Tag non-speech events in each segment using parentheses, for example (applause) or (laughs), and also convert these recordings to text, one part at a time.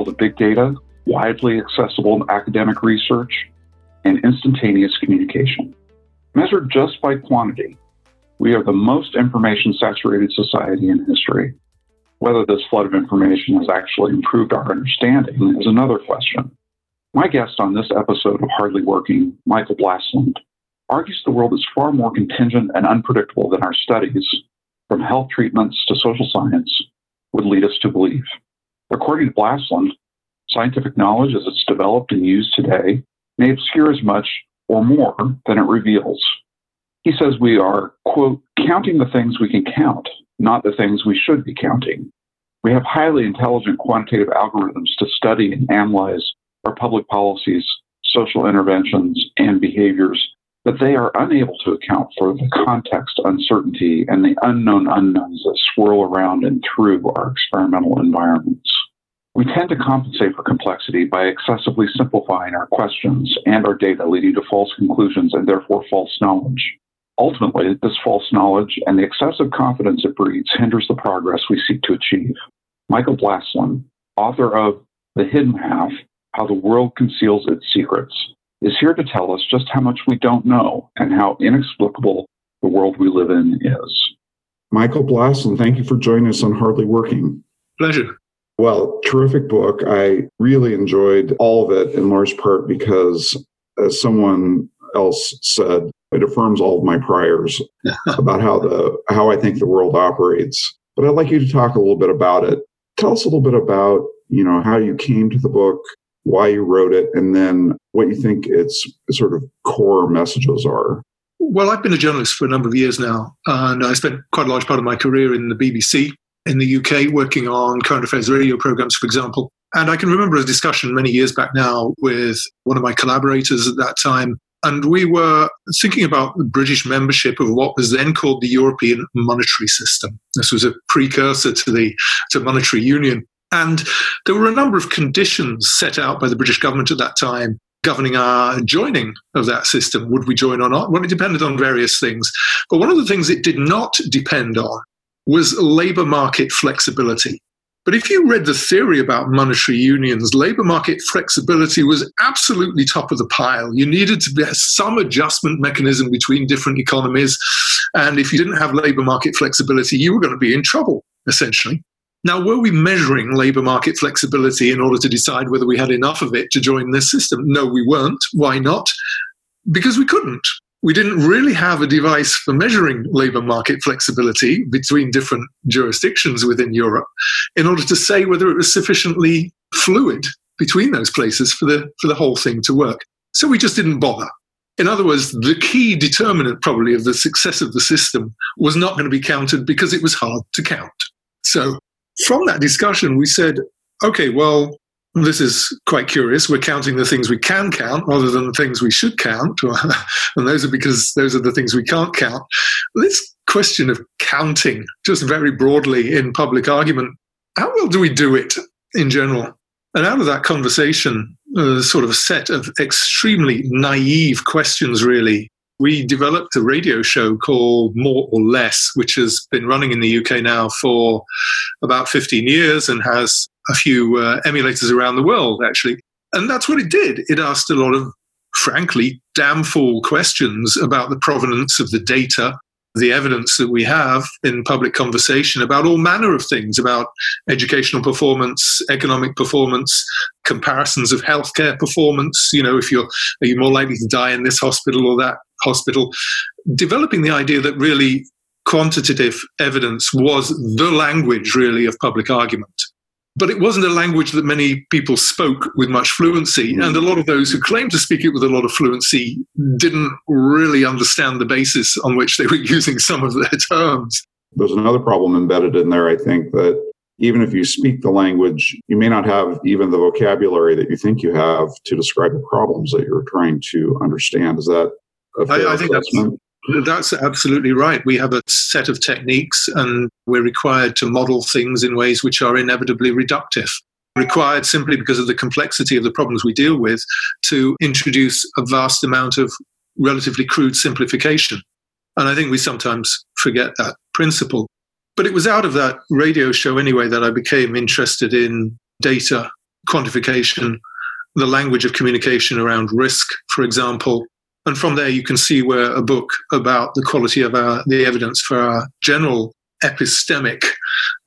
world of big data, widely accessible academic research, and instantaneous communication. Measured just by quantity, we are the most information saturated society in history. Whether this flood of information has actually improved our understanding is another question. My guest on this episode of Hardly Working, Michael Blastland, argues the world is far more contingent and unpredictable than our studies, from health treatments to social science, would lead us to believe. According to Blastland, scientific knowledge as it's developed and used today may obscure as much or more than it reveals. He says we are, quote, counting the things we can count, not the things we should be counting. We have highly intelligent quantitative algorithms to study and analyze our public policies, social interventions, and behaviors, but they are unable to account for the context uncertainty and the unknown unknowns that swirl around and through our experimental environments. We tend to compensate for complexity by excessively simplifying our questions and our data, leading to false conclusions and therefore false knowledge. Ultimately, this false knowledge and the excessive confidence it breeds hinders the progress we seek to achieve. Michael Blastland, author of The Hidden Half How the World Conceals Its Secrets, is here to tell us just how much we don't know and how inexplicable the world we live in is. Michael Blastland, thank you for joining us on Hardly Working. Pleasure. Well, terrific book. I really enjoyed all of it in large part because, as someone else said, it affirms all of my priors (laughs) about how the how I think the world operates. But I'd like you to talk a little bit about it. Tell us a little bit about you know how you came to the book, why you wrote it, and then what you think its sort of core messages are. Well, I've been a journalist for a number of years now, and I spent quite a large part of my career in the BBC in the UK working on current affairs radio programs, for example. And I can remember a discussion many years back now with one of my collaborators at that time. And we were thinking about the British membership of what was then called the European Monetary System. This was a precursor to the to monetary union. And there were a number of conditions set out by the British government at that time governing our joining of that system. Would we join or not? Well, it depended on various things. But one of the things it did not depend on was labor market flexibility. But if you read the theory about monetary unions, labor market flexibility was absolutely top of the pile. You needed to have some adjustment mechanism between different economies. And if you didn't have labor market flexibility, you were going to be in trouble, essentially. Now, were we measuring labor market flexibility in order to decide whether we had enough of it to join this system? No, we weren't. Why not? Because we couldn't we didn't really have a device for measuring labor market flexibility between different jurisdictions within Europe in order to say whether it was sufficiently fluid between those places for the, for the whole thing to work. So we just didn't bother. In other words, the key determinant probably of the success of the system was not going to be counted because it was hard to count. So from that discussion, we said, okay, well, this is quite curious. We're counting the things we can count rather than the things we should count. (laughs) and those are because those are the things we can't count. This question of counting, just very broadly in public argument, how well do we do it in general? And out of that conversation, uh, sort of a set of extremely naive questions, really. We developed a radio show called More or Less, which has been running in the UK now for about 15 years and has a few uh, emulators around the world, actually. And that's what it did. It asked a lot of, frankly, damn fool questions about the provenance of the data, the evidence that we have in public conversation about all manner of things about educational performance, economic performance, comparisons of healthcare performance. You know, if you're are you more likely to die in this hospital or that hospital? Developing the idea that really quantitative evidence was the language really of public argument but it wasn't a language that many people spoke with much fluency. Mm. And a lot of those who claimed to speak it with a lot of fluency didn't really understand the basis on which they were (laughs) using some of their terms. There's another problem embedded in there, I think, that even if you speak the language, you may not have even the vocabulary that you think you have to describe the problems that you're trying to understand. Is that I, I think? That's, that's absolutely right. We have a set of techniques and we're required to model things in ways which are inevitably reductive. Required simply because of the complexity of the problems we deal with to introduce a vast amount of relatively crude simplification. And I think we sometimes forget that principle. But it was out of that radio show anyway that I became interested in data quantification, the language of communication around risk, for example. And from there, you can see where a book about the quality of our, the evidence for our general epistemic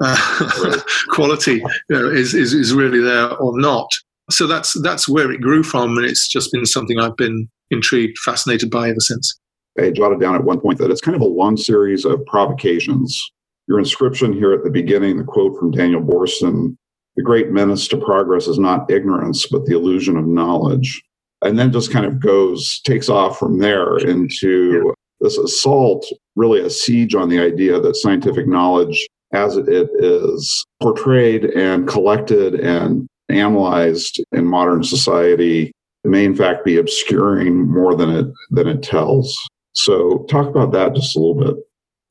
uh, (laughs) quality you know, is, is, is really there or not. So that's, that's where it grew from. And it's just been something I've been intrigued, fascinated by ever since. I jotted down at one point that it's kind of a long series of provocations. Your inscription here at the beginning, the quote from Daniel Boorstin, the great menace to progress is not ignorance, but the illusion of knowledge. And then just kind of goes, takes off from there into this assault, really a siege on the idea that scientific knowledge, as it is portrayed and collected and analyzed in modern society, may in fact be obscuring more than it than it tells. So, talk about that just a little bit.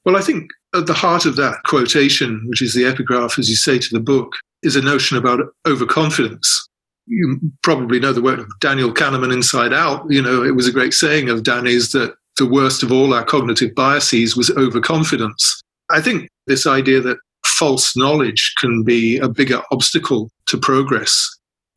Well, I think at the heart of that quotation, which is the epigraph, as you say, to the book, is a notion about overconfidence. You probably know the work of Daniel Kahneman inside out. You know, it was a great saying of Danny's that the worst of all our cognitive biases was overconfidence. I think this idea that false knowledge can be a bigger obstacle to progress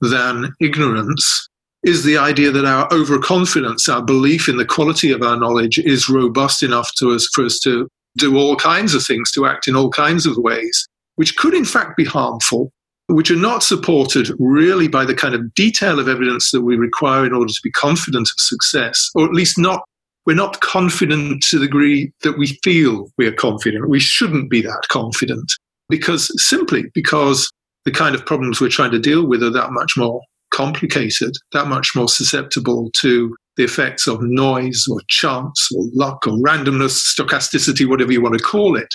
than ignorance is the idea that our overconfidence, our belief in the quality of our knowledge is robust enough to us for us to do all kinds of things, to act in all kinds of ways, which could in fact be harmful, which are not supported really by the kind of detail of evidence that we require in order to be confident of success, or at least not we're not confident to the degree that we feel we are confident. We shouldn't be that confident because simply because the kind of problems we're trying to deal with are that much more complicated, that much more susceptible to the effects of noise or chance or luck or randomness, stochasticity, whatever you want to call it.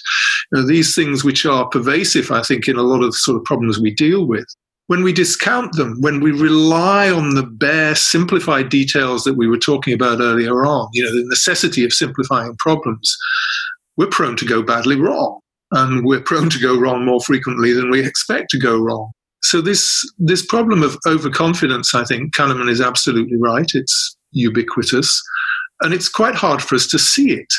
You know, these things which are pervasive, I think, in a lot of the sort of problems we deal with. When we discount them, when we rely on the bare simplified details that we were talking about earlier on, you know, the necessity of simplifying problems, we're prone to go badly wrong. And we're prone to go wrong more frequently than we expect to go wrong. So this this problem of overconfidence, I think Kahneman is absolutely right. It's ubiquitous, and it's quite hard for us to see it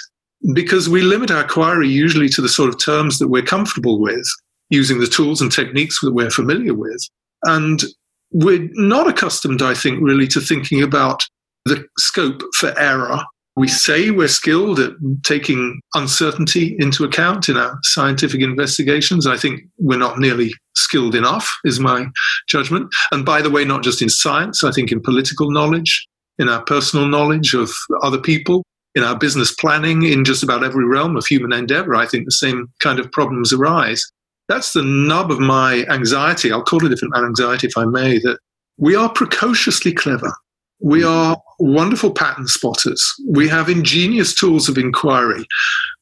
because we limit our query usually to the sort of terms that we're comfortable with, using the tools and techniques that we're familiar with, and we're not accustomed, I think, really to thinking about the scope for error we say we're skilled at taking uncertainty into account in our scientific investigations. I think we're not nearly skilled enough, is my judgment. And by the way, not just in science, I think in political knowledge, in our personal knowledge of other people, in our business planning, in just about every realm of human endeavor, I think the same kind of problems arise. That's the nub of my anxiety. I'll call it different anxiety if I may, that we are precociously clever. We mm-hmm. are wonderful pattern spotters. We have ingenious tools of inquiry,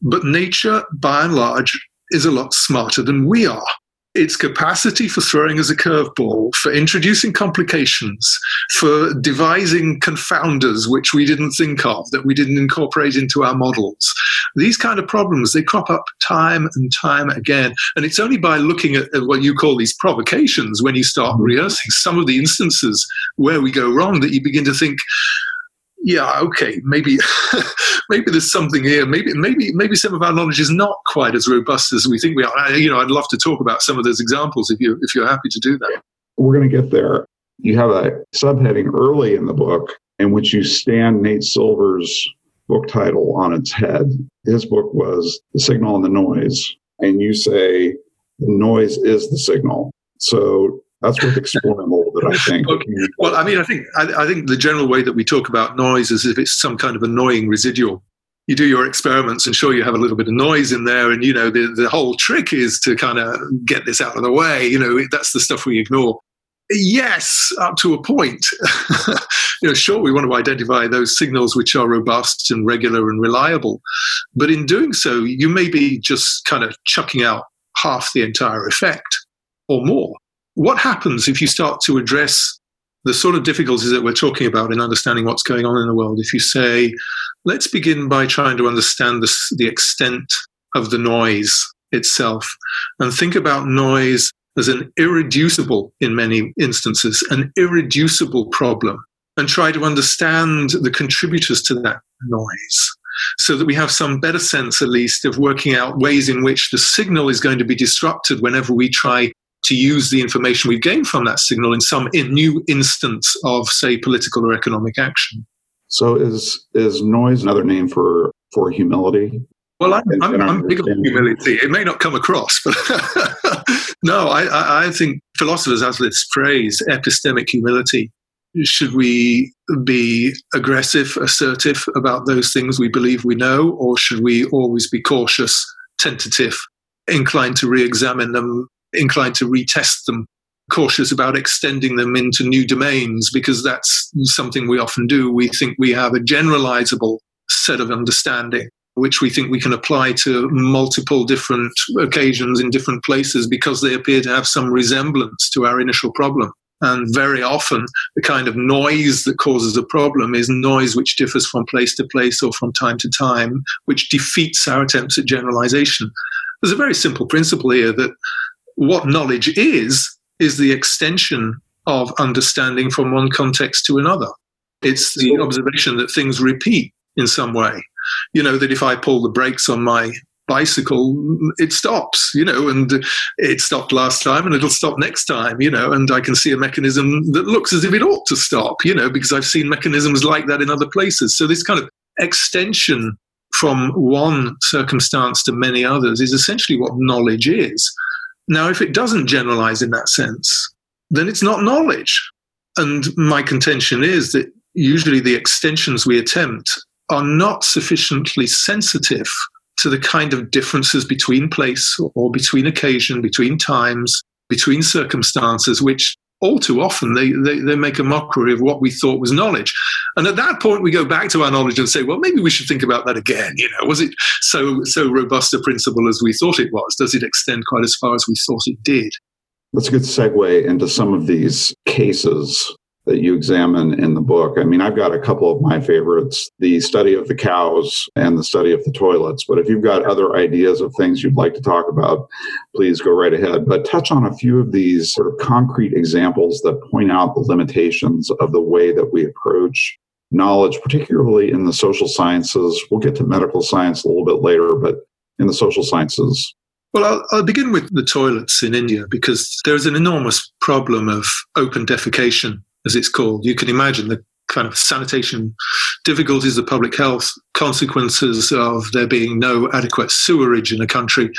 but nature, by and large, is a lot smarter than we are its capacity for throwing us a curveball, for introducing complications, for devising confounders which we didn't think of, that we didn't incorporate into our models. These kind of problems, they crop up time and time again. And it's only by looking at, at what you call these provocations, when you start mm-hmm. rehearsing some of the instances where we go wrong, that you begin to think, yeah, okay, maybe (laughs) maybe there's something here. Maybe maybe maybe some of our knowledge is not quite as robust as we think we are. I, you know, I'd love to talk about some of those examples if you if you're happy to do that. We're going to get there. You have a subheading early in the book in which you stand Nate Silver's book title on its head. His book was The Signal and the Noise, and you say the noise is the signal. So that's worth (laughs) exploring a I think. Okay. Well, I mean, I think I, I, think the general way that we talk about noise is if it's some kind of annoying residual. You do your experiments and sure you have a little bit of noise in there, and you know the the whole trick is to kind of get this out of the way. You know that's the stuff we ignore. Yes, up to a point. (laughs) you know, sure, we want to identify those signals which are robust and regular and reliable, but in doing so, you may be just kind of chucking out half the entire effect or more what happens if you start to address the sort of difficulties that we're talking about in understanding what's going on in the world? If you say, let's begin by trying to understand the, the extent of the noise itself and think about noise as an irreducible, in many instances, an irreducible problem, and try to understand the contributors to that noise so that we have some better sense, at least, of working out ways in which the signal is going to be disrupted whenever we try to use the information we've gained from that signal in some in new instance of, say, political or economic action. So, is is noise another name for for humility? Well, I'm, I'm, I'm big on humility. It may not come across, but (laughs) no, I, I think philosophers have this phrase, epistemic humility. Should we be aggressive, assertive about those things we believe we know, or should we always be cautious, tentative, inclined to re examine them, inclined to retest them, cautious about extending them into new domains? Because that's something we often do. We think we have a generalizable set of understanding which we think we can apply to multiple different occasions in different places because they appear to have some resemblance to our initial problem. And very often, the kind of noise that causes a problem is noise which differs from place to place or from time to time, which defeats our attempts at generalization. There's a very simple principle here that what knowledge is, is the extension of understanding from one context to another. It's the observation that things repeat in some way you know, that if I pull the brakes on my bicycle, it stops, you know, and it stopped last time and it'll stop next time, you know, and I can see a mechanism that looks as if it ought to stop, you know, because I've seen mechanisms like that in other places. So this kind of extension from one circumstance to many others is essentially what knowledge is. Now, if it doesn't generalize in that sense, then it's not knowledge. And my contention is that usually the extensions we attempt are not sufficiently sensitive to the kind of differences between place or between occasion, between times, between circumstances, which all too often they, they, they, make a mockery of what we thought was knowledge. And at that point, we go back to our knowledge and say, well, maybe we should think about that again. You know, was it so, so robust a principle as we thought it was? Does it extend quite as far as we thought it did? That's a good segue into some of these cases that you examine in the book. I mean, I've got a couple of my favorites the study of the cows and the study of the toilets. But if you've got other ideas of things you'd like to talk about, please go right ahead. But touch on a few of these sort of concrete examples that point out the limitations of the way that we approach knowledge, particularly in the social sciences. We'll get to medical science a little bit later, but in the social sciences, well, I'll, I'll, begin with the toilets in India because there's an enormous problem of open defecation as it's called. You can imagine the kind of sanitation difficulties, the public health consequences of there being no adequate sewerage in a country.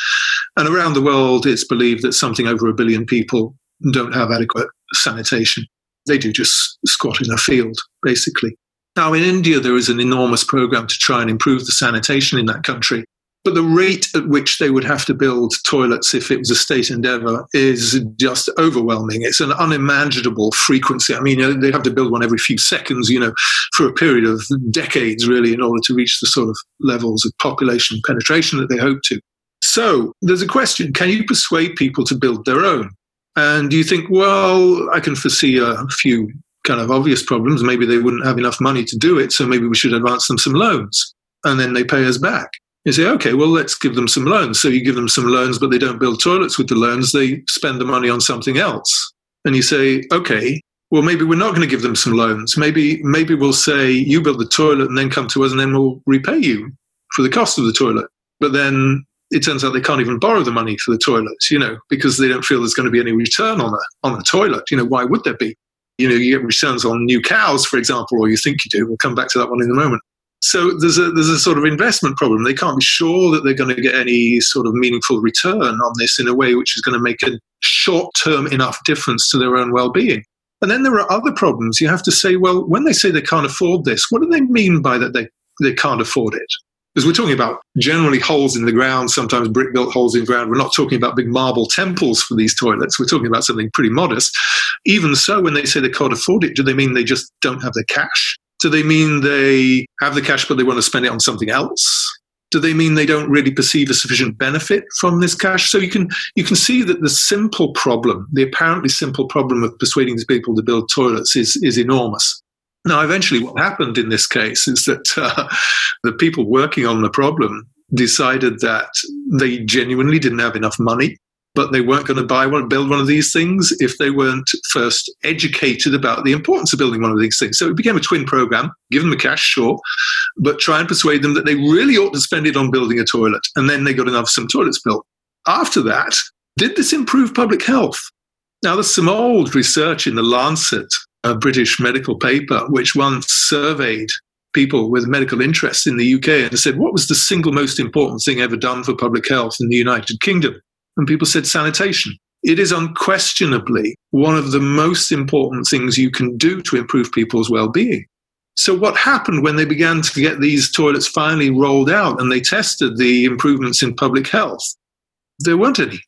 And around the world, it's believed that something over a billion people don't have adequate sanitation. They do just squat in a field, basically. Now, in India, there is an enormous program to try and improve the sanitation in that country. But the rate at which they would have to build toilets if it was a state endeavor is just overwhelming. It's an unimaginable frequency. I mean, they have to build one every few seconds, you know, for a period of decades, really, in order to reach the sort of levels of population penetration that they hope to. So there's a question can you persuade people to build their own? And you think, well, I can foresee a few kind of obvious problems. Maybe they wouldn't have enough money to do it, so maybe we should advance them some loans. And then they pay us back. You say, okay, well, let's give them some loans. So you give them some loans, but they don't build toilets with the loans. They spend the money on something else. And you say, okay, well, maybe we're not going to give them some loans. Maybe, maybe we'll say you build the toilet and then come to us and then we'll repay you for the cost of the toilet. But then it turns out they can't even borrow the money for the toilets, you know, because they don't feel there's going to be any return on a, on the toilet. You know, why would there be? You know, you get returns on new cows, for example, or you think you do. We'll come back to that one in a moment. So there's a there's a sort of investment problem. They can't be sure that they're going to get any sort of meaningful return on this in a way which is going to make a short term enough difference to their own well being. And then there are other problems. You have to say, well, when they say they can't afford this, what do they mean by that they, they can't afford it? Because we're talking about generally holes in the ground, sometimes brick built holes in the ground. We're not talking about big marble temples for these toilets. We're talking about something pretty modest. Even so, when they say they can't afford it, do they mean they just don't have the cash? Do they mean they have the cash but they want to spend it on something else? Do they mean they don't really perceive a sufficient benefit from this cash? So you can you can see that the simple problem, the apparently simple problem of persuading these people to build toilets is is enormous. Now, eventually, what happened in this case is that (laughs) uh, the people working on the problem decided that they genuinely didn't have enough money but they weren't going to buy one, build one of these things if they weren't first educated about the importance of building one of these things. So it became a twin program. Give them the cash, sure, but try and persuade them that they really ought to spend it on building a toilet, and then they got enough some toilets built. After that, did this improve public health? Now, there's some old research in the Lancet, a British medical paper, which once surveyed people with medical interests in the UK and said, What was the single most important thing ever done for public health in the United Kingdom? And people said sanitation. It is unquestionably one of the most important things you can do to improve people's well being. So, what happened when they began to get these toilets finally rolled out and they tested the improvements in public health? There weren't any.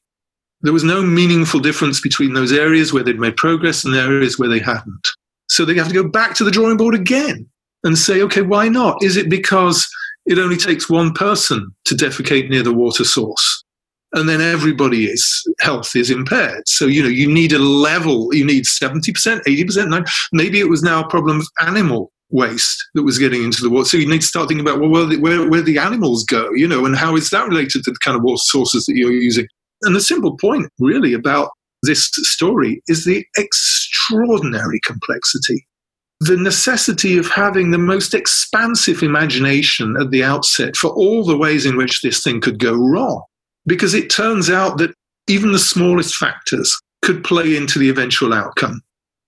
There was no meaningful difference between those areas where they'd made progress and the areas where they hadn't. So, they have to go back to the drawing board again and say, okay, why not? Is it because it only takes one person to defecate near the water source? And then everybody's health is impaired. So, you know, you need a level, you need 70%, 80%, maybe it was now a problem of animal waste that was getting into the water. So you need to start thinking about, well, where the, where, where the animals go, you know, and how is that related to the kind of water sources that you're using? And the simple point, really, about this story is the extraordinary complexity the necessity of having the most expansive imagination at the outset for all the ways in which this thing could go wrong. Because it turns out that even the smallest factors could play into the eventual outcome,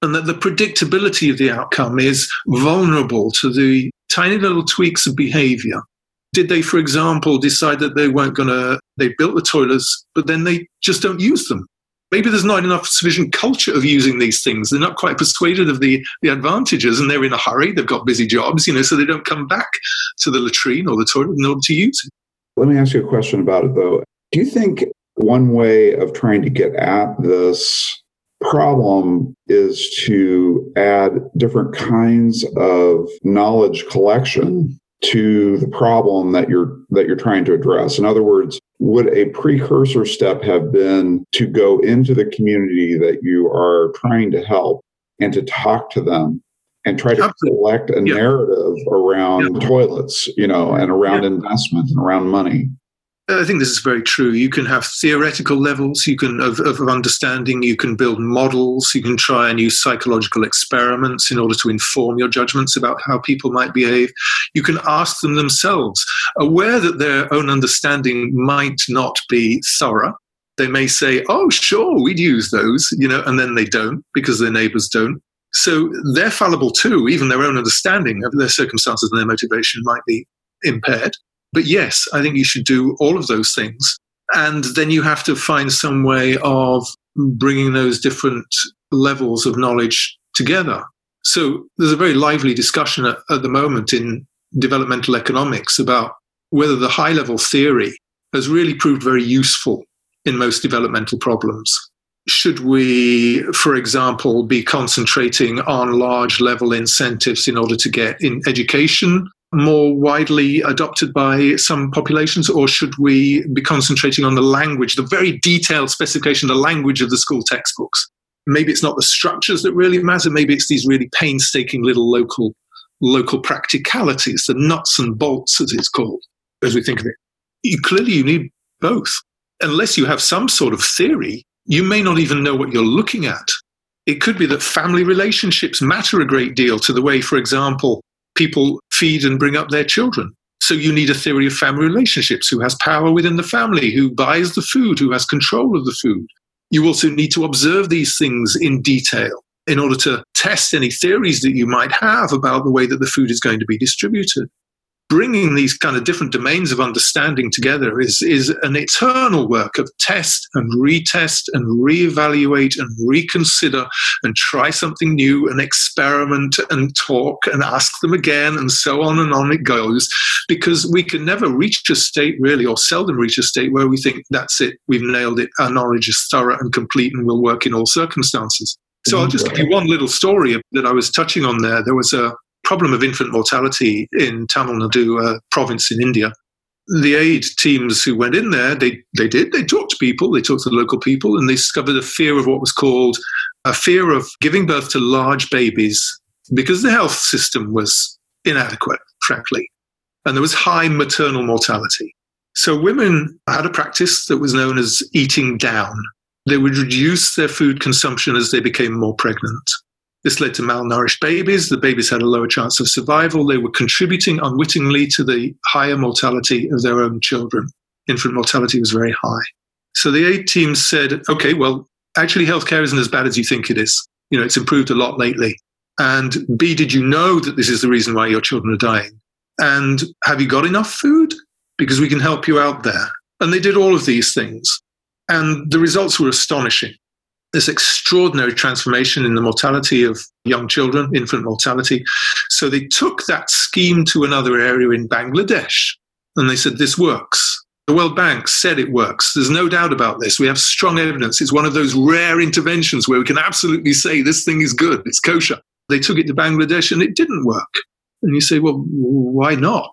and that the predictability of the outcome is vulnerable to the tiny little tweaks of behavior. Did they, for example, decide that they weren't going to, they built the toilets, but then they just don't use them? maybe there's not enough sufficient culture of using these things. They're not quite persuaded of the, the advantages and they're in a hurry. They've got busy jobs, you know, so they don't come back to the latrine or the toilet in order to use it. Let me ask you a question about it though. Do you think one way of trying to get at this problem is to add different kinds of knowledge collection to the problem that you're that you're trying to address. In other words, would a precursor step have been to go into the community that you are trying to help and to talk to them and try to Absolutely. collect a yeah. narrative around yeah. toilets, you know, and around yeah. investment and around money? I think this is very true. You can have theoretical levels, you can of, of, understanding, you can build models, you can try and use psychological experiments in order to inform your judgments about how people might behave. You can ask them themselves, aware that their own understanding might not be thorough. They may say, "Oh, sure, we'd use those," you know, and then they don't because their neighbors don't. So they're fallible too. Even their own understanding of their circumstances and their motivation might be impaired. But yes, I think you should do all of those things. And then you have to find some way of bringing those different levels of knowledge together. So there's a very lively discussion at, at the moment in developmental economics about whether the high level theory has really proved very useful in most developmental problems. Should we, for example, be concentrating on large level incentives in order to get in education more widely adopted by some populations, or should we be concentrating on the language, the very detailed specification, the language of the school textbooks? Maybe it's not the structures that really matter. Maybe it's these really painstaking little local local practicalities, the nuts and bolts, as it's called, as we think of it. You, clearly, you need both. Unless you have some sort of theory, you may not even know what you're looking at. It could be that family relationships matter a great deal to the way, for example, people feed and bring up their children. So you need a theory of family relationships who has power within the family, who buys the food, who has control of the food. You also need to observe these things in detail in order to test any theories that you might have about the way that the food is going to be distributed bringing these kind of different domains of understanding together is, is an eternal work of test and retest and reevaluate and reconsider and try something new and experiment and talk and ask them again and so on and on it goes. Because we can never reach a state really or seldom reach a state where we think that's it we've nailed it. Our knowledge is thorough and complete and will work in all circumstances. So I'll mm-hmm. just give you one little story that I was touching on there. There was a, problem of infant mortality in Tamil Nadu uh, province in India. The aid teams who went in there, they, they did, they talked to people, they talked to the local people, and they discovered a fear of what was called a fear of giving birth to large babies because the health system was inadequate, frankly. And there was high maternal mortality. So women had a practice that was known as eating down. They would reduce their food consumption as they became more pregnant. This led to malnourished babies. The babies had a lower chance of survival. They were contributing unwittingly to the higher mortality of their own children. Infant mortality was very high. So the aid team said, okay, well, actually healthcare isn't as bad as you think it is. You know, it's improved a lot lately. And B, did you know that this is the reason why your children are dying? And have you got enough food? Because we can help you out there. And they did all of these things. And the results were astonishing. This extraordinary transformation in the mortality of young children, infant mortality. So they took that scheme to another area in Bangladesh and they said, This works. The World Bank said it works. There's no doubt about this. We have strong evidence. It's one of those rare interventions where we can absolutely say this thing is good, it's kosher. They took it to Bangladesh and it didn't work. And you say, well, why not?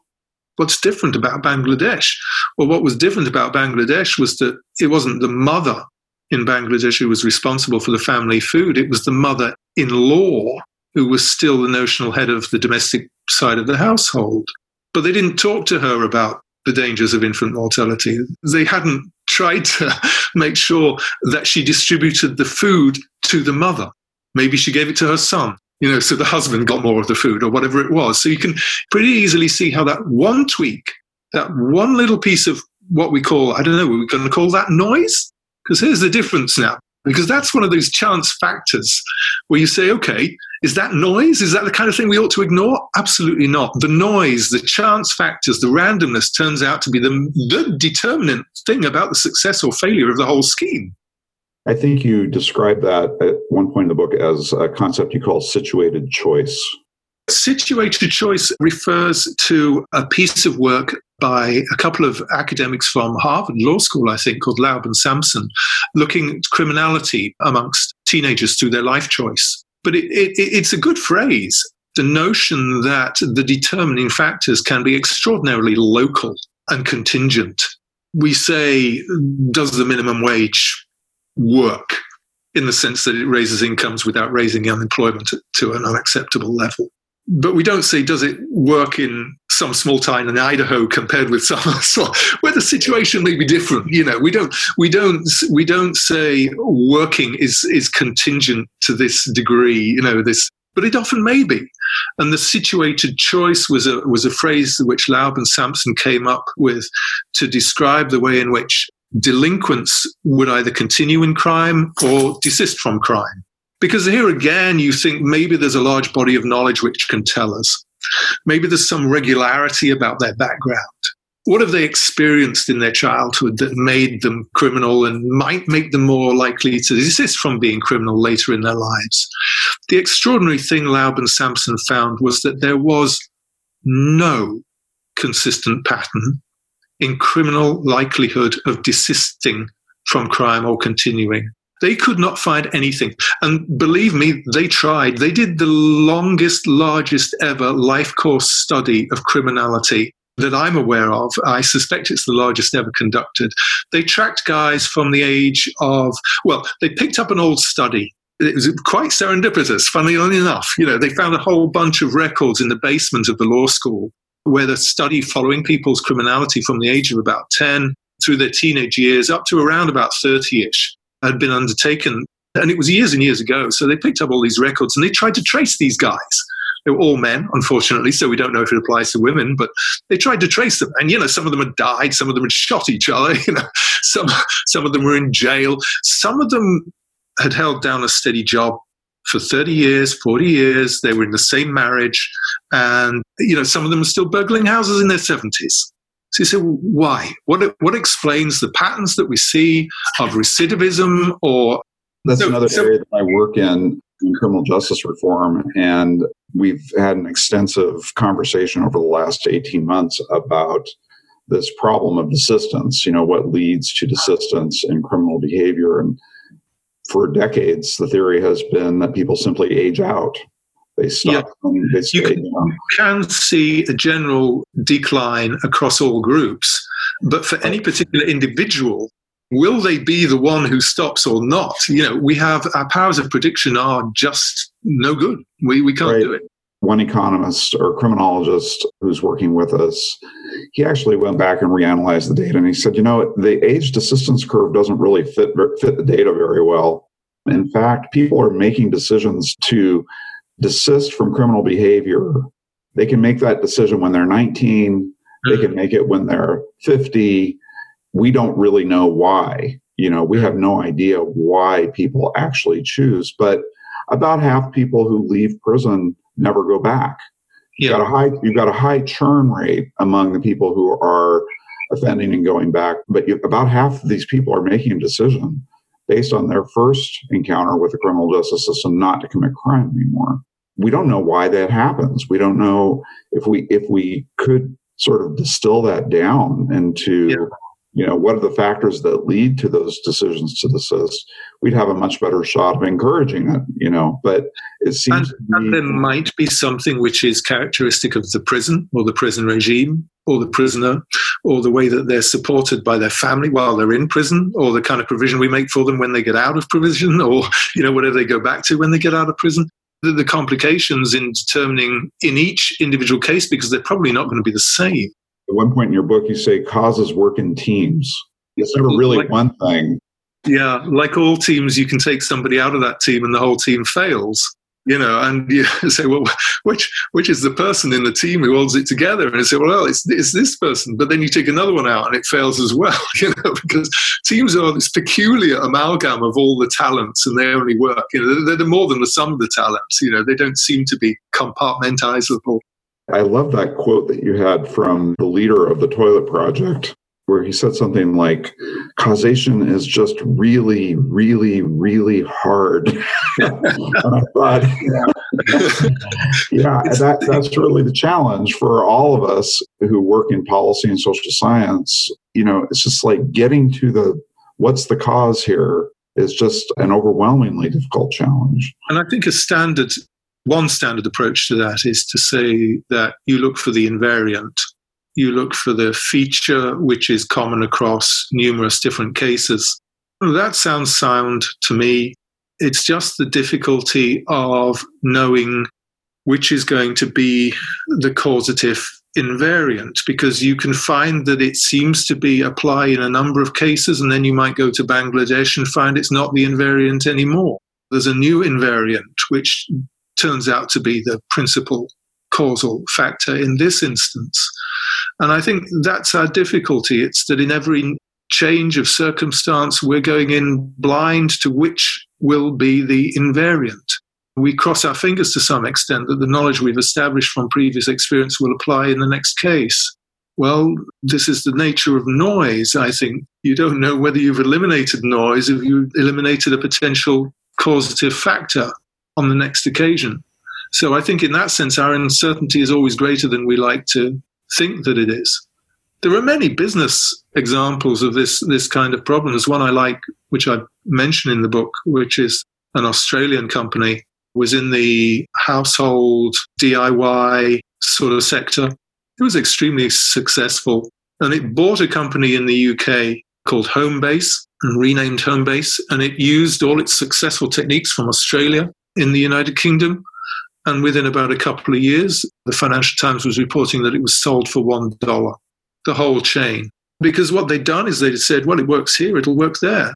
What's different about Bangladesh? Well, what was different about Bangladesh was that it wasn't the mother in Bangladesh who was responsible for the family food, it was the mother in law who was still the notional head of the domestic side of the household. But they didn't talk to her about the dangers of infant mortality. They hadn't tried to (laughs) make sure that she distributed the food to the mother. Maybe she gave it to her son, you know, so the husband got more of the food or whatever it was. So you can pretty easily see how that one tweak, that one little piece of what we call, I don't know, we're going to call that noise? Because here's the difference now because that's one of those chance factors where you say, okay, is that noise? Is that the kind of thing we ought to ignore? Absolutely not. The noise, the chance factors, the randomness turns out to be the, the determinant thing about the success or failure of the whole scheme. I think you described that at one point in the book as a concept you call situated choice. Situated choice refers to a piece of work by a couple of academics from Harvard Law School, I think, called Laub and Sampson, looking at criminality amongst teenagers through their life choice. But it, it, it's a good phrase. The notion that the determining factors can be extraordinarily local and contingent. We say, does the minimum wage work in the sense that it raises incomes without raising unemployment to an unacceptable level? But we don't say does it work in some small town in Idaho compared with some where the situation may be different. You know, we don't we don't we don't say working is is contingent to this degree. You know, this, but it often may be. And the situated choice was a was a phrase which Laub and Sampson came up with to describe the way in which delinquents would either continue in crime or desist from crime. Because here again, you think maybe there's a large body of knowledge which can tell us. Maybe there's some regularity about their background. What have they experienced in their childhood that made them criminal and might make them more likely to desist from being criminal later in their lives? The extraordinary thing Laub and Sampson found was that there was no consistent pattern in criminal likelihood of desisting from crime or continuing. They could not find anything. And believe me, they tried. They did the longest, largest ever life course study of criminality that I'm aware of. I suspect it's the largest ever conducted. They tracked guys from the age of, well, they picked up an old study. It was quite serendipitous, funnily enough. You know, they found a whole bunch of records in the basement of the law school where the study following people's criminality from the age of about 10 through their teenage years up to around about 30 ish had been undertaken. And it was years and years ago. So they picked up all these records and they tried to trace these guys. They were all men, unfortunately, so we don't know if it applies to women, but they tried to trace them. And, you know, some of them had died, some of them had shot each other, (laughs) you know, some, some of them were in jail. Some of them had held down a steady job for 30 years, 40 years. They were in the same marriage. And, you know, some of them were still burgling houses in their 70s. So you say, well, why? What, what explains the patterns that we see of recidivism or. That's so, another so, area that I work in, in criminal justice reform. And we've had an extensive conversation over the last 18 months about this problem of desistance, you know, what leads to desistance in criminal behavior. And for decades, the theory has been that people simply age out they stop. Yeah. They you, can, you can see a general decline across all groups, but for any particular individual, will they be the one who stops or not? You know, we have our powers of prediction are just no good. We, we can't right. do it. One economist or criminologist who's working with us, he actually went back and reanalyzed the data and he said, you know, the age assistance curve doesn't really fit, fit the data very well. In fact, people are making decisions to desist from criminal behavior, they can make that decision when they're 19, they can make it when they're 50. We don't really know why you know, we have no idea why people actually choose, but about half people who leave prison never go back. You've got a high you've got a high churn rate among the people who are offending and going back, but you, about half of these people are making a decision based on their first encounter with the criminal justice system not to commit crime anymore. We don't know why that happens. We don't know if we if we could sort of distill that down into yeah you know what are the factors that lead to those decisions to desist we'd have a much better shot of encouraging it you know but it seems and, and there might be something which is characteristic of the prison or the prison regime or the prisoner or the way that they're supported by their family while they're in prison or the kind of provision we make for them when they get out of prison or you know whatever they go back to when they get out of prison the, the complications in determining in each individual case because they're probably not going to be the same at one point in your book, you say causes work in teams. It's never really like, one thing. Yeah, like all teams, you can take somebody out of that team and the whole team fails. You know, and you (laughs) say, well, which which is the person in the team who holds it together? And you say, well, it's, it's this person. But then you take another one out and it fails as well. (laughs) You know, because teams are this peculiar amalgam of all the talents, and they only work. You know, they're, they're more than the sum of the talents. You know, they don't seem to be compartmentizable. I love that quote that you had from the leader of the Toilet Project, where he said something like, causation is just really, really, really hard. and I thought, yeah, that, that's really the challenge for all of us who work in policy and social science. You know, it's just like getting to the what's the cause here is just an overwhelmingly difficult challenge. And I think a standard one standard approach to that is to say that you look for the invariant. You look for the feature which is common across numerous different cases. That sounds sound to me. It's just the difficulty of knowing which is going to be the causative invariant because you can find that it seems to be apply in a number of cases and then you might go to Bangladesh and find it's not the invariant anymore. There's a new invariant which turns out to be the principal causal factor in this instance. And I think that's our difficulty. It's that in every change of circumstance, we're going in blind to which will be the invariant. We cross our fingers to some extent that the knowledge we've established from previous experience will apply in the next case. Well, this is the nature of noise, I think. You don't know whether you've eliminated noise if you eliminated a potential causative factor on the next occasion. So I think in that sense, our uncertainty is always greater than we like to think that it is. There are many business examples of this, this kind of problem. There's one I like, which I mention in the book, which is an Australian company, was in the household DIY sort of sector. It was extremely successful. And it bought a company in the UK called Homebase and renamed Homebase. And it used all its successful techniques from Australia in the United Kingdom. And within about a couple of years, the Financial Times was reporting that it was sold for $1, the whole chain. Because what they'd done is they'd said, well, it works here, it'll work there.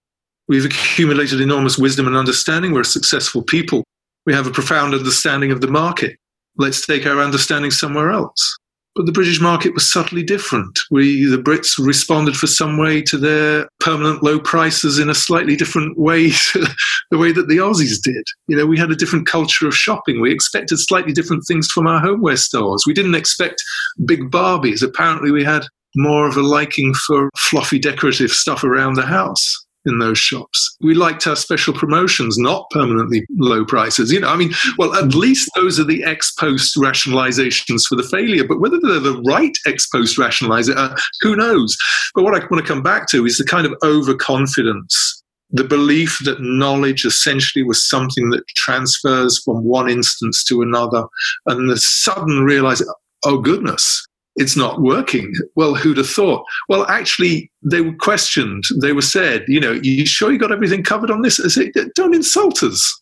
We've accumulated enormous wisdom and understanding. We're a successful people. We have a profound understanding of the market. Let's take our understanding somewhere else. But the British market was subtly different. We, the Brits, responded for some way to their permanent low prices in a slightly different way (laughs) to the way that the Aussies did. You know, we had a different culture of shopping. We expected slightly different things from our homeware stores. We didn't expect big Barbies. Apparently, we had more of a liking for fluffy decorative stuff around the house in those shops. We liked our special promotions, not permanently low prices. You know, I mean, well, at least those are the ex post rationalizations for the failure. But whether they're the right ex post rationalizer, uh, who knows? But what I want to come back to is the kind of overconfidence. The belief that knowledge essentially was something that transfers from one instance to another, and the sudden realization, oh goodness, it's not working. Well, who'd have thought? Well, actually, they were questioned. They were said, you know, you sure you got everything covered on this? I say, don't insult us.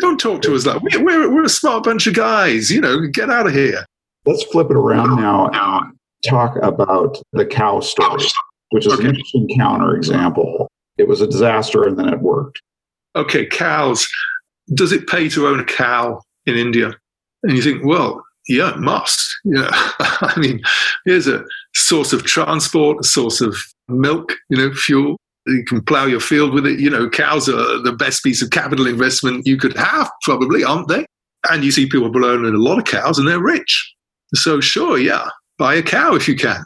Don't talk to us like we're, we're, we're a smart bunch of guys. You know, get out of here. Let's flip it around now and talk about the cow story, which is okay. an interesting counter example. It was a disaster and then it worked. Okay, cows. Does it pay to own a cow in India? And you think, well, yeah, must. Yeah, (laughs) I mean, here's a source of transport, a source of milk, you know, fuel. You can plow your field with it. You know, cows are the best piece of capital investment you could have, probably, aren't they? And you see people owning a lot of cows and they're rich. So, sure, yeah, buy a cow if you can.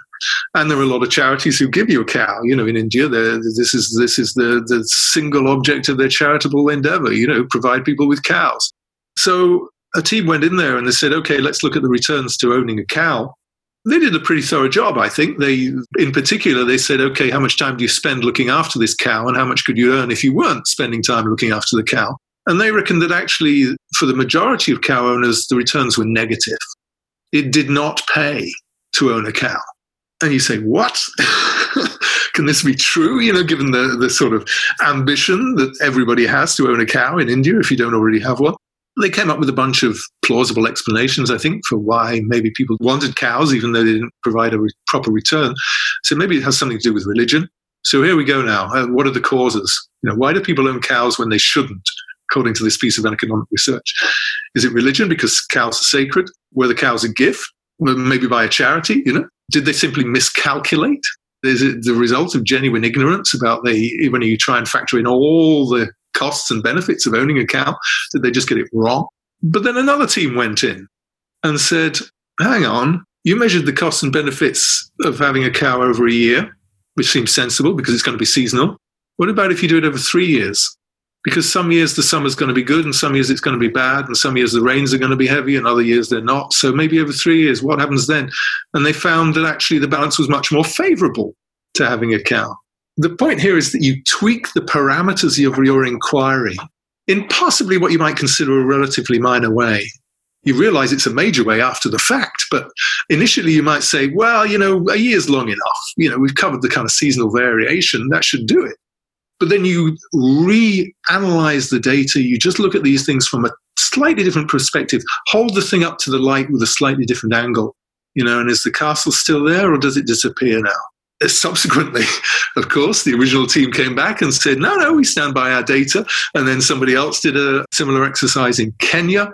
And there are a lot of charities who give you a cow. You know, in India, this is this is the the single object of their charitable endeavor. You know, provide people with cows. So a team went in there and they said, okay, let's look at the returns to owning a cow. They did a pretty thorough job, I think. They, in particular, they said, okay, how much time do you spend looking after this cow, and how much could you earn if you weren't spending time looking after the cow? And they reckoned that actually, for the majority of cow owners, the returns were negative. It did not pay to own a cow. And you say, what? (laughs) Can this be true? You know, given the, the sort of ambition that everybody has to own a cow in India if you don't already have one. They came up with a bunch of plausible explanations, I think, for why maybe people wanted cows, even though they didn't provide a re- proper return. So maybe it has something to do with religion. So here we go now. Uh, what are the causes? You know, why do people own cows when they shouldn't? According to this piece of economic research, is it religion because cows are sacred? Were the cows a gift? Maybe by a charity? You know, did they simply miscalculate? Is it the result of genuine ignorance about the when you try and factor in all the costs and benefits of owning a cow? Did they just get it wrong? But then another team went in and said, hang on, you measured the costs and benefits of having a cow over a year, which seems sensible because it's going to be seasonal. What about if you do it over three years? Because some years the summer's going to be good and some years it's going to be bad and some years the rains are going to be heavy and other years they're not. So maybe over three years, what happens then? And they found that actually the balance was much more favorable to having a cow. The point here is that you tweak the parameters of your inquiry in possibly what you might consider a relatively minor way. You realize it's a major way after the fact, but initially you might say, well, you know, a year's long enough. You know, we've covered the kind of seasonal variation, that should do it. But then you reanalyze the data, you just look at these things from a slightly different perspective, hold the thing up to the light with a slightly different angle. You know, and is the castle still there or does it disappear now? Uh, subsequently, (laughs) of course, the original team came back and said, no, no, we stand by our data. And then somebody else did a similar exercise in Kenya.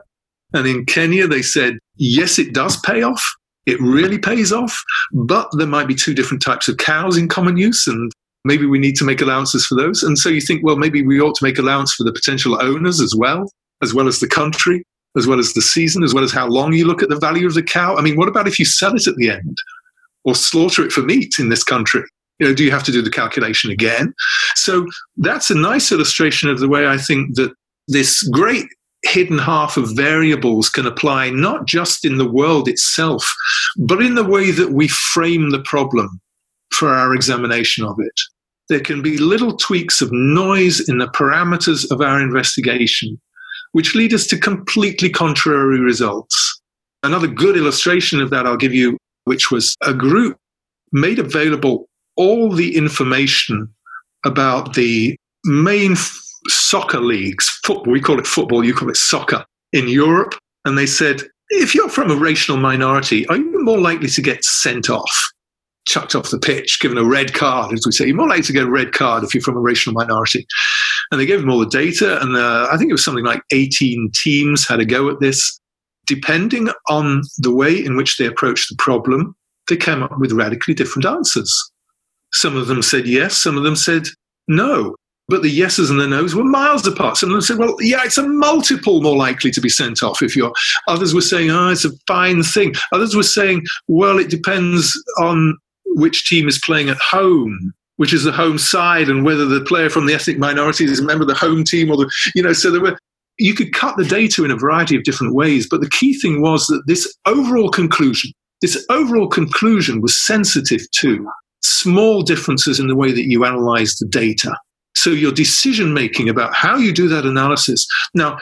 And in Kenya, they said, yes, it does pay off. It really pays off. But there might be two different types of cows in common use. And maybe we need to make allowances for those. And so you think, well, maybe we ought to make allowance for the potential owners as well, as well as the country, as well as the season, as well as how long you look at the value of the cow. I mean, what about if you sell it at the end? Or slaughter it for meat in this country? You know, do you have to do the calculation again? So that's a nice illustration of the way I think that this great hidden half of variables can apply not just in the world itself, but in the way that we frame the problem for our examination of it. There can be little tweaks of noise in the parameters of our investigation, which lead us to completely contrary results. Another good illustration of that I'll give you which was a group made available all the information about the main f- soccer leagues, football, we call it football, you call it soccer, in Europe. And they said, if you're from a racial minority, are you more likely to get sent off, chucked off the pitch, given a red card, as we say? You're more likely to get a red card if you're from a racial minority. And they gave them all the data, and uh, I think it was something like 18 teams had a go at this depending on the way in which they approached the problem, they came up with radically different answers. Some of them said yes, some of them said no. But the yeses and the nos were miles apart. Some of them said, well, yeah, it's a multiple more likely to be sent off if you're. Others were saying, oh, it's a fine thing. Others were saying, well, it depends on which team is playing at home which is the home side, and whether the player from the ethnic minority is a member of the home team or the, you know, so there were you could cut the data in a variety of different ways, but the key thing was that this overall conclusion, this overall conclusion was sensitive to small differences in the way that you analyze the data. So your decision making about how you do that analysis. Now,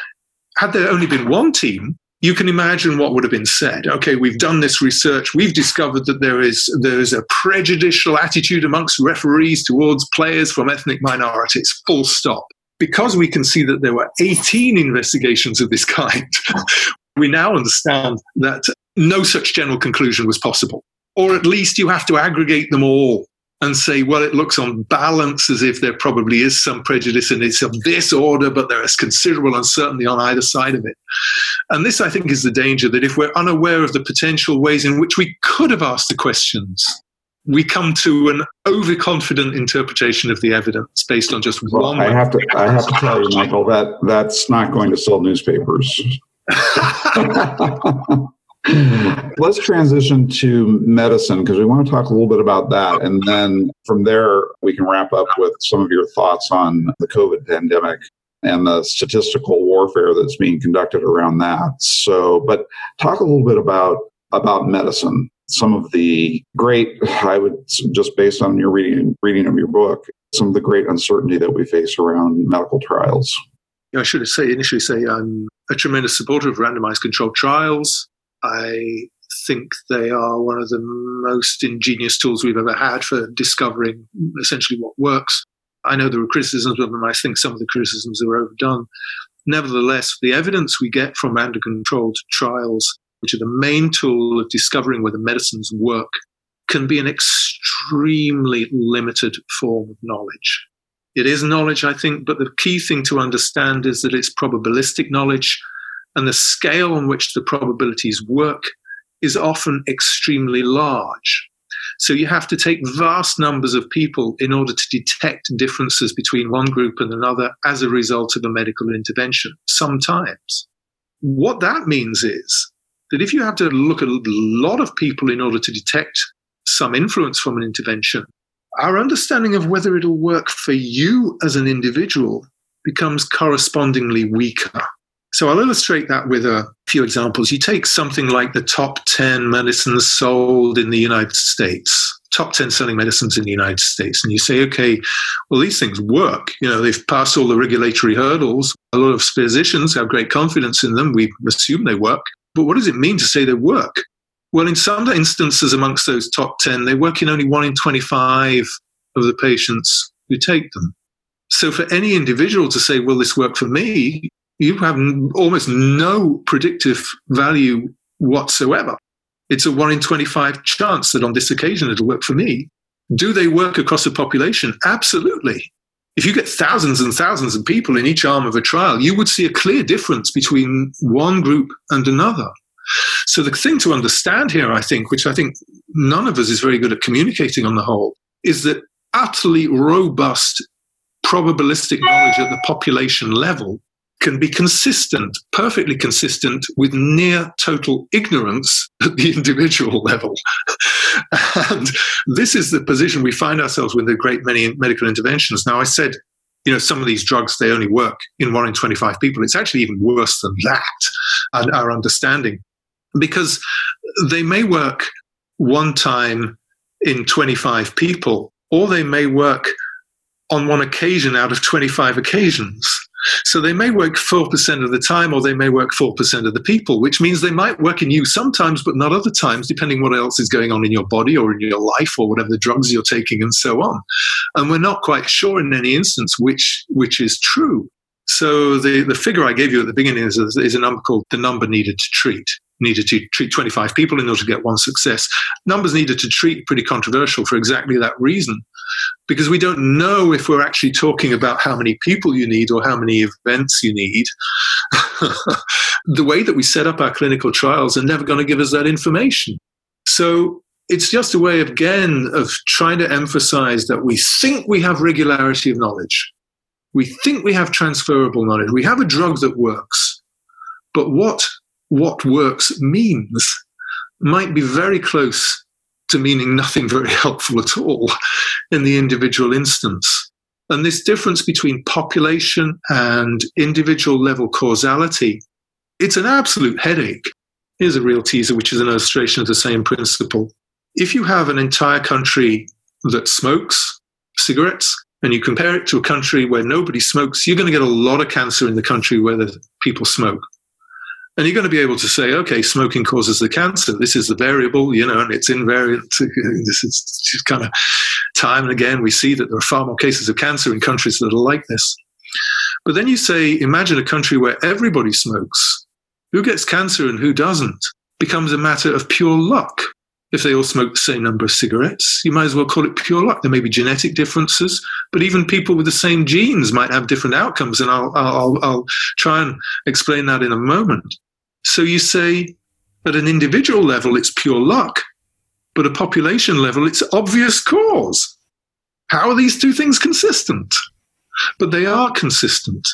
had there only been one team, you can imagine what would have been said. Okay, we've done this research. We've discovered that there is there is a prejudicial attitude amongst referees towards players from ethnic minorities. Full stop because we can see that there were 18 investigations of this kind, (laughs) we now understand that no such general conclusion was possible. Or at least you have to aggregate them all and say, well, it looks on balance as if there probably is some prejudice and it's of this order, but there is considerable uncertainty on either side of it. And this, I think, is the danger that if we're unaware of the potential ways in which we could have asked the questions, we come to an overconfident interpretation of the evidence based on just well, one. I have to, I have to tell you, Michael, that that's not going to sell newspapers. (laughs) Let's transition to medicine because we want to talk a little bit about that. And then from there, we can wrap up with some of your thoughts on the COVID pandemic and the statistical warfare that's being conducted around that. So, but talk a little bit about about medicine. Some of the great, I would just based on your reading reading of your book, some of the great uncertainty that we face around medical trials. I should say initially say I'm a tremendous supporter of randomized controlled trials. I think they are one of the most ingenious tools we've ever had for discovering essentially what works. I know there are criticisms of them. I think some of the criticisms are overdone. Nevertheless, the evidence we get from random controlled trials, which are the main tool of discovering whether medicines work, can be an extremely limited form of knowledge. It is knowledge, I think, but the key thing to understand is that it's probabilistic knowledge and the scale on which the probabilities work is often extremely large. So you have to take vast numbers of people in order to detect differences between one group and another as a result of a medical intervention, sometimes. What that means is that if you have to look at a lot of people in order to detect some influence from an intervention, our understanding of whether it'll work for you as an individual becomes correspondingly weaker. So I'll illustrate that with a few examples. You take something like the top 10 medicines sold in the United States, top 10 selling medicines in the United States, and you say, okay, well, these things work. You know, they've passed all the regulatory hurdles. A lot of physicians have great confidence in them. We assume they work. But what does it mean to say they work? Well, in some instances amongst those top 10, they work in only one in 25 of the patients who take them. So for any individual to say, well, this worked for me, you have almost no predictive value whatsoever. It's a one in 25 chance that on this occasion it'll work for me. Do they work across a population? Absolutely. If you get thousands and thousands of people in each arm of a trial, you would see a clear difference between one group and another. So the thing to understand here, I think, which I think none of us is very good at communicating on the whole, is that utterly robust probabilistic knowledge at the population level can be consistent, perfectly consistent with near total ignorance at the (laughs) individual level. and this is the position we find ourselves with a great many medical interventions. Now, I said, you know, some of these drugs, they only work in one in 25 people. It's actually even worse than that, and our understanding, because they may work one time in 25 people, or they may work on one occasion out of 25 occasions. So they may work 4% of the time or they may work 4% of the people, which means they might work in you sometimes, but not other times, depending what else is going on in your body or in your life or whatever the drugs you're taking and so on. And we're not quite sure in any instance which, which is true. So the, the figure I gave you at the beginning is, is a number called the number needed to treat. Needed to treat 25 people in order to get one success. Numbers needed to treat pretty controversial for exactly that reason because we don't know if we're actually talking about how many people you need or how many events you need. (laughs) the way that we set up our clinical trials are never going to give us that information. So it's just a way, again, of trying to emphasize that we think we have regularity of knowledge. We think we have transferable knowledge. We have a drug that works. But what what works means might be very close to meaning nothing very (laughs) helpful at all in the individual instance. And this difference between population and individual level causality, it's an absolute headache. Here's a real teaser, which is an illustration of the same principle. If you have an entire country that smokes cigarettes and you compare it to a country where nobody smokes, you're going to get a lot of cancer in the country where the people smoke. And you're going to be able to say, okay, smoking causes the cancer. This is the variable, you know, and it's invariant. (laughs) This is kind of time and again, we see that there are far more cases of cancer in countries that are like this. But then you say, imagine a country where everybody smokes. Who gets cancer and who doesn't becomes a matter of pure luck. If they all smoke the same number of cigarettes, you might as well call it pure luck. There may be genetic differences, but even people with the same genes might have different outcomes. And I'll, I'll, I'll try and explain that in a moment. So you say, at an individual level, it's pure luck. But at population level, it's obvious cause. How are these two things consistent? But they are consistent.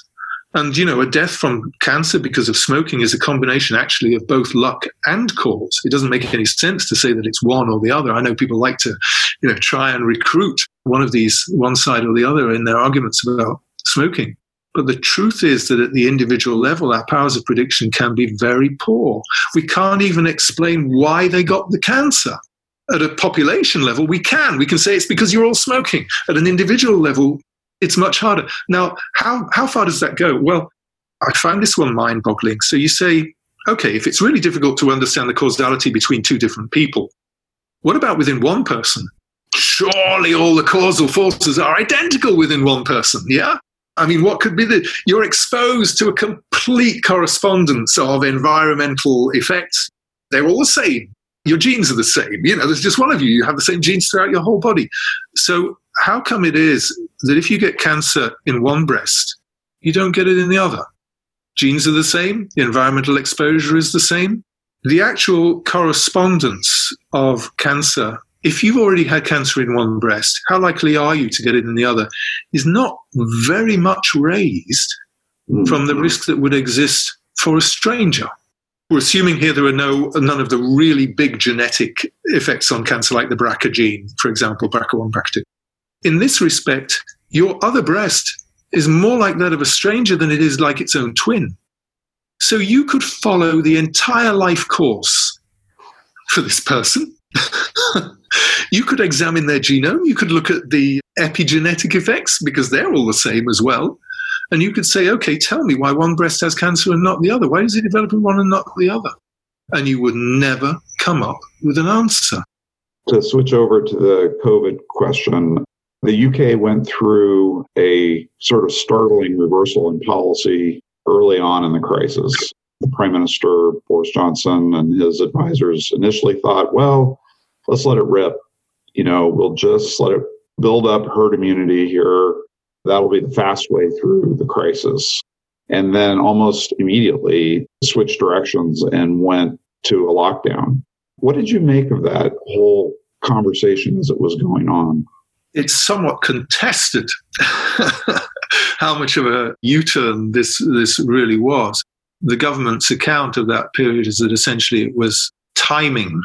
And, you know, a death from cancer because of smoking is a combination actually of both luck and cause. It doesn't make any sense to say that it's one or the other. I know people like to, you know, try and recruit one of these, one side or the other in their arguments about smoking. But the truth is that at the individual level, our powers of prediction can be very poor. We can't even explain why they got the cancer. At a population level, we can. We can say it's because you're all smoking. At an individual level, it's much harder. Now, how, how far does that go? Well, I find this one mind boggling. So you say, okay, if it's really difficult to understand the causality between two different people, what about within one person? Surely all the causal forces are identical within one person, yeah? I mean, what could be the. You're exposed to a complete correspondence of environmental effects. They're all the same. Your genes are the same. You know, there's just one of you. You have the same genes throughout your whole body. So, how come it is that if you get cancer in one breast, you don't get it in the other? Genes are the same, the environmental exposure is the same. The actual correspondence of cancer, if you've already had cancer in one breast, how likely are you to get it in the other, is not very much raised mm-hmm. from the risk that would exist for a stranger. We're assuming here there are no none of the really big genetic effects on cancer, like the BRCA gene, for example, BRCA1, BRCA2 in this respect, your other breast is more like that of a stranger than it is like its own twin. So you could follow the entire life course for this person. (laughs) you could examine their genome. You could look at the epigenetic effects because they're all the same as well. And you could say, okay, tell me why one breast has cancer and not the other. Why does it develop in one and not the other? And you would never come up with an answer. To switch over to the COVID question, the UK went through a sort of startling reversal in policy early on in the crisis. The Prime Minister, Boris Johnson, and his advisors initially thought, well, let's let it rip. You know, we'll just let it build up herd immunity here. That'll be the fast way through the crisis. And then almost immediately switched directions and went to a lockdown. What did you make of that whole conversation as it was going on? it's somewhat contested (laughs) how much of a U-turn this this really was. The government's account of that period is that essentially it was timing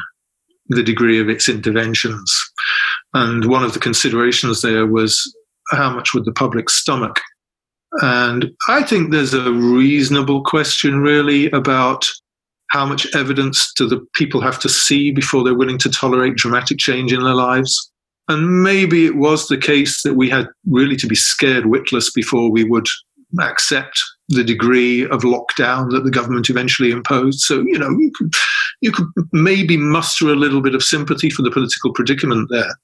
the degree of its interventions, and one of the considerations there was how much would the public stomach. And I think there's a reasonable question, really, about how much evidence do the people have to see before they're willing to tolerate dramatic change in their lives? And maybe it was the case that we had really to be scared witless before we would accept the degree of lockdown that the government eventually imposed. So, you know, you could, you could maybe muster a little bit of sympathy for the political predicament there.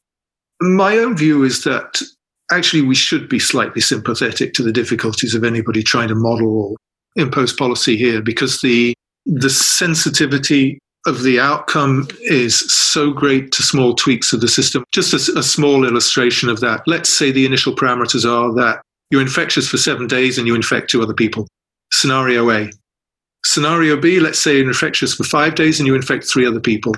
My own view is that actually we should be slightly sympathetic to the difficulties of anybody trying to model or impose policy here because the the sensitivity of the outcome is so great to small tweaks of the system. Just a, a, small illustration of that. Let's say the initial parameters are that you're infectious for seven days and you infect two other people. Scenario A. Scenario B, let's say you're infectious for five days and you infect three other people.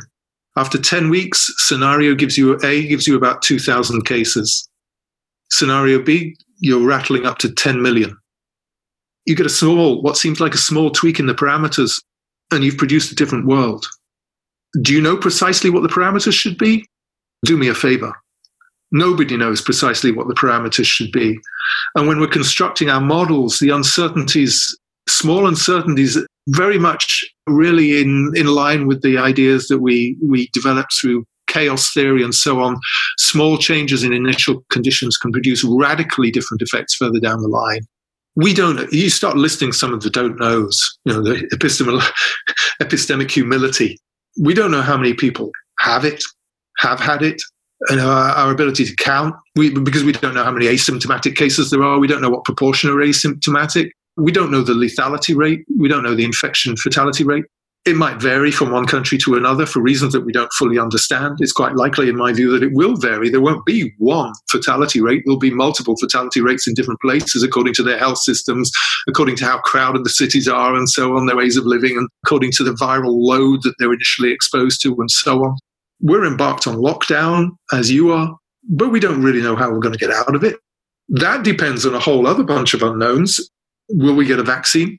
After 10 weeks, scenario gives you A gives you about 2,000 cases. Scenario B, you're rattling up to 10 million. You get a small, what seems like a small tweak in the parameters, and you've produced a different world. Do you know precisely what the parameters should be? Do me a favor. Nobody knows precisely what the parameters should be. And when we're constructing our models, the uncertainties, small uncertainties, very much really in, in line with the ideas that we, we developed through chaos theory and so on, small changes in initial conditions can produce radically different effects further down the line. We don't, you start listing some of the don't knows, you know, the epistemol, (laughs) epistemic humility. We don't know how many people have it, have had it, and our, our, ability to count. We, because we don't know how many asymptomatic cases there are, we don't know what proportion are asymptomatic. We don't know the lethality rate. We don't know the infection fatality rate. It might vary from one country to another for reasons that we don't fully understand. It's quite likely, in my view, that it will vary. There won't be one fatality rate. There'll be multiple fatality rates in different places according to their health systems, according to how crowded the cities are, and so on, their ways of living, and according to the viral load that they're initially exposed to, and so on. We're embarked on lockdown as you are, but we don't really know how we're going to get out of it. That depends on a whole other bunch of unknowns. Will we get a vaccine?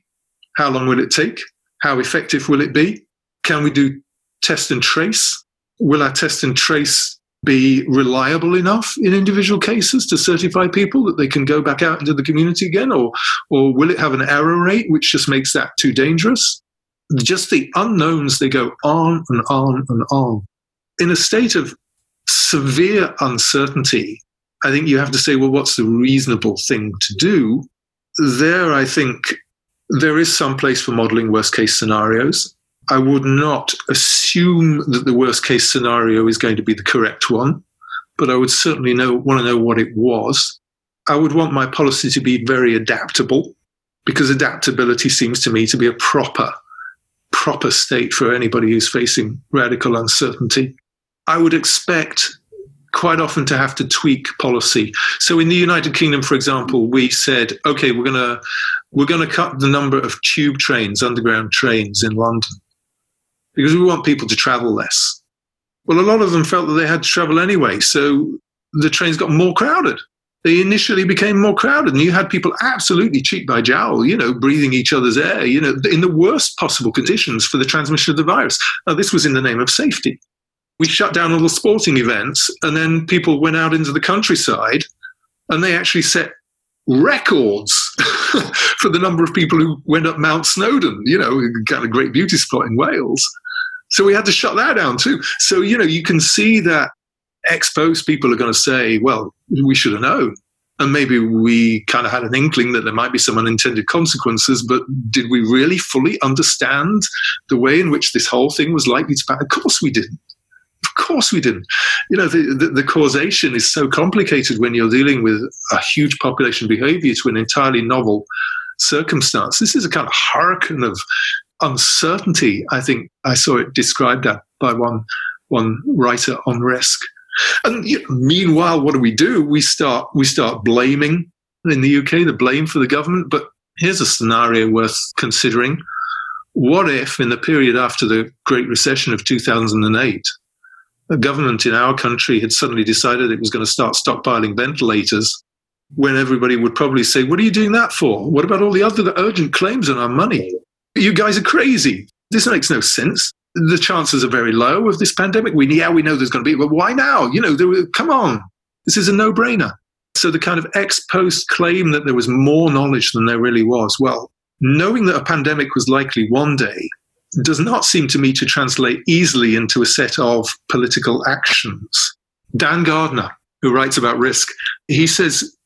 How long will it take? How effective will it be? Can we do test and trace? Will our test and trace be reliable enough in individual cases to certify people that they can go back out into the community again? Or, or will it have an error rate which just makes that too dangerous? Just the unknowns, they go on and on and on. In a state of severe uncertainty, I think you have to say, well, what's the reasonable thing to do? There, I think there is some place for modeling worst case scenarios. I would not assume that the worst case scenario is going to be the correct one, but I would certainly know, want to know what it was. I would want my policy to be very adaptable because adaptability seems to me to be a proper, proper state for anybody who's facing radical uncertainty. I would expect quite often to have to tweak policy. So in the United Kingdom, for example, we said, okay, we're to we're to cut the number of tube trains, underground trains in London because we want people to travel less. Well, a lot of them felt that they had to travel anyway, so the trains got more crowded. They initially became more crowded, and you had people absolutely cheek by jowl, you know, breathing each other's air, you know, in the worst possible conditions for the transmission of the virus. Now, this was in the name of safety. We shut down all the sporting events, and then people went out into the countryside, and they actually set records (laughs) for the number of people who went up Mount Snowdon, you know, kind of great beauty spot in Wales. So we had to shut that down too. So, you know, you can see that ex post people are going to say, well, we should have known. And maybe we kind of had an inkling that there might be some unintended consequences, but did we really fully understand the way in which this whole thing was likely to pass? Of course we didn't. Of course we didn't. You know, the, the, the, causation is so complicated when you're dealing with a huge population behavior to an entirely novel circumstance. This is a kind of hurricane of uncertainty. I think I saw it described by one one writer on risk. And you know, meanwhile, what do we do? We start we start blaming in the UK the blame for the government. But here's a scenario worth considering. What if, in the period after the Great Recession of 2008, a government in our country had suddenly decided it was going to start stockpiling ventilators when everybody would probably say, What are you doing that for? What about all the other urgent claims on our money? You guys are crazy. This makes no sense. The chances are very low of this pandemic. We, yeah, we know there's going to be, but why now? You know, come on. This is a no brainer. So the kind of ex post claim that there was more knowledge than there really was, well, knowing that a pandemic was likely one day does not seem to me to translate easily into a set of political actions. Dan Gardner, who writes about risk, he says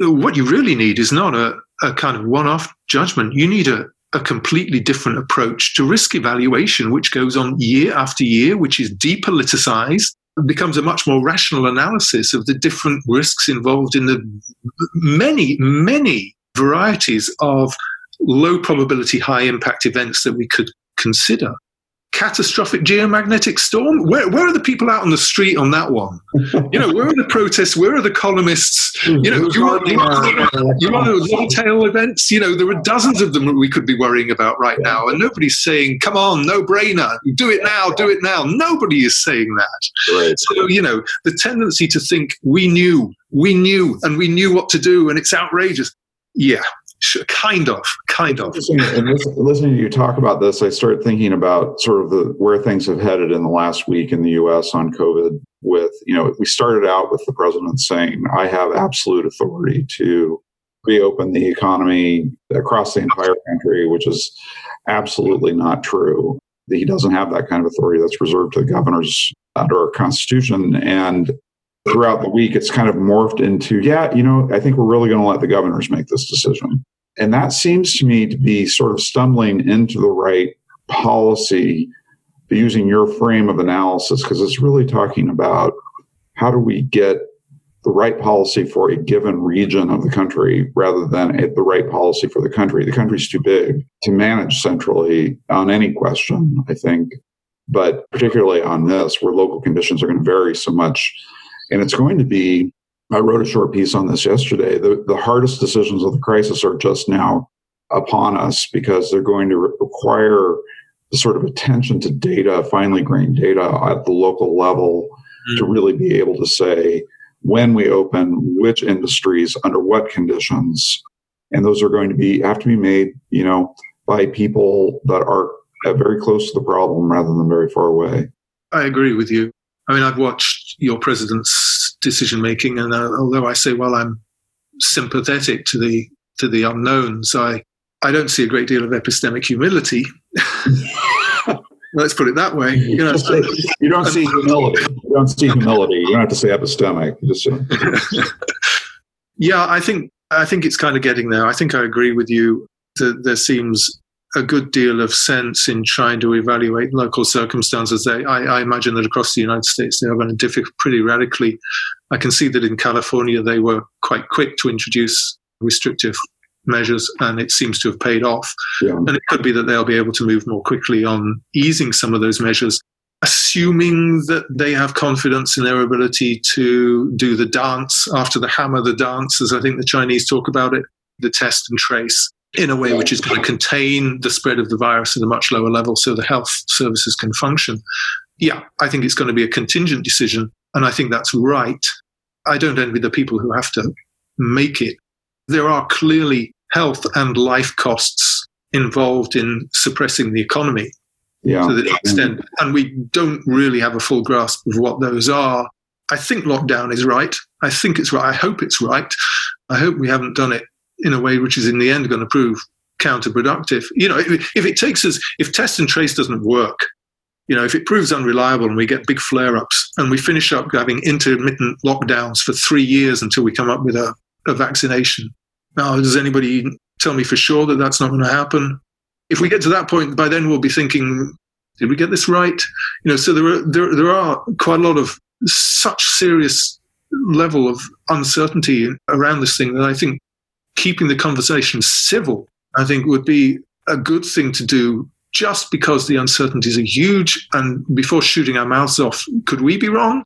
what you really need is not a, a kind of one off judgment. You need a, a completely different approach to risk evaluation, which goes on year after year, which is depoliticized, becomes a much more rational analysis of the different risks involved in the many, many varieties of low probability, high impact events that we could consider. Catastrophic geomagnetic storm? Where, where are the people out on the street on that one? (laughs) You know, where are the protests? Where are the columnists? You know, you want, you want, you want those long tail events? You know, there are dozens of them that we could be worrying about right now. And nobody's saying, come on, no brainer, do it now, do it now. Nobody is saying that. So, you know, the tendency to think we knew, we knew, and we knew what to do, and it's outrageous. Yeah, kind of, kind of. And listening to you talk about this, I started thinking about sort of the where things have headed in the last week in the U.S. on COVID. With you know, we started out with the president saying, "I have absolute authority to reopen the economy across the entire country," which is absolutely not true. He doesn't have that kind of authority. That's reserved to the governors under our constitution. And throughout the week, it's kind of morphed into, yeah, you know, I think we're really going to let the governors make this decision. And that seems to me to be sort of stumbling into the right policy using your frame of analysis, because it's really talking about how do we get the right policy for a given region of the country rather than a, the right policy for the country. The country's too big to manage centrally on any question, I think, but particularly on this, where local conditions are going to vary so much and it's going to be, I wrote a short piece on this yesterday. The, the hardest decisions of the crisis are just now upon us because they're going to re- require the sort of attention to data, finely grained data at the local level mm. to really be able to say when we open, which industries, under what conditions. And those are going to be have to be made, you know, by people that are very close to the problem rather than very far away. I agree with you. I mean, I've watched your president's decision making, and uh, although I say, well, I'm sympathetic to the to the unknowns, I I don't see a great deal of epistemic humility. (laughs) Let's put it that way. You, know, say, you don't see humility. You don't see humility. You don't have to say epistemic. Just (laughs) yeah, I think I think it's kind of getting there. I think I agree with you that there seems a good deal of sense in trying to evaluate local circumstances. They, I, I, imagine that across the United States they are going to differ pretty radically. I can see that in California they were quite quick to introduce restrictive measures, and it seems to have paid off. Yeah. And it could be that they'll be able to move more quickly on easing some of those measures, assuming that they have confidence in their ability to do the dance after the hammer, the dance, as I think the Chinese talk about it, the test and trace in a way which is going to contain the spread of the virus at a much lower level so the health services can function. Yeah, I think it's going to be a contingent decision, and I think that's right. I don't envy the people who have to make it. There are clearly health and life costs involved in suppressing the economy yeah. to the extent, and we don't really have a full grasp of what those are. I think lockdown is right. I think it's right. I hope it's right. I hope we haven't done it in a way which is in the end going to prove counterproductive. You know, if, if it takes us, if test and trace doesn't work, you know, if it proves unreliable and we get big flare ups and we finish up having intermittent lockdowns for three years until we come up with a, a vaccination. Now, does anybody tell me for sure that that's not going to happen? If we get to that point, by then we'll be thinking, did we get this right? You know, so there are, there, there are quite a lot of such serious level of uncertainty around this thing that I think keeping the conversation civil, I think would be a good thing to do just because the uncertainties are huge. And before shooting our mouths off, could we be wrong?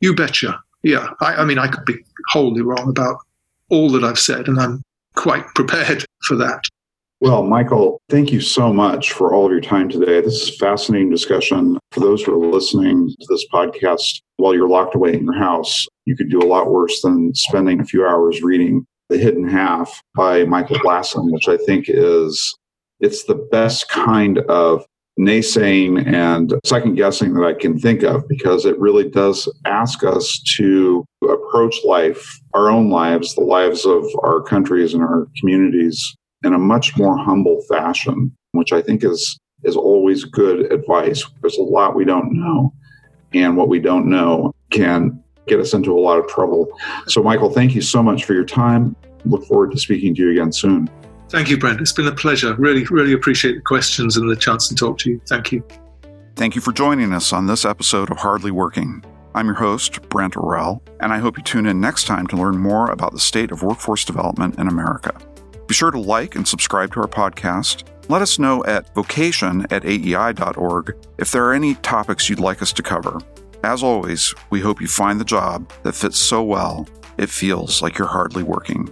You betcha. Yeah. I, I mean, I could be wholly wrong about all that I've said, and I'm quite prepared for that. Well, Michael, thank you so much for all of your time today. This is a fascinating discussion. For those who are listening to this podcast while you're locked away in your house, you could do a lot worse than spending a few hours reading the Hidden Half by Michael Blastland, which I think is it's the best kind of naysaying and second guessing that I can think of because it really does ask us to approach life, our own lives, the lives of our countries and our communities in a much more humble fashion, which I think is is always good advice. There's a lot we don't know, and what we don't know can get us into a lot of trouble. So, Michael, thank you so much for your time. Look forward to speaking to you again soon. Thank you, Brent. It's been a pleasure. Really, really appreciate the questions and the chance to talk to you. Thank you. Thank you for joining us on this episode of Hardly Working. I'm your host, Brent Orrell, and I hope you tune in next time to learn more about the state of workforce development in America. Be sure to like and subscribe to our podcast. Let us know at vocation at aei.org if there are any topics you'd like us to cover. As always, we hope you find the job that fits so well it feels like you're hardly working.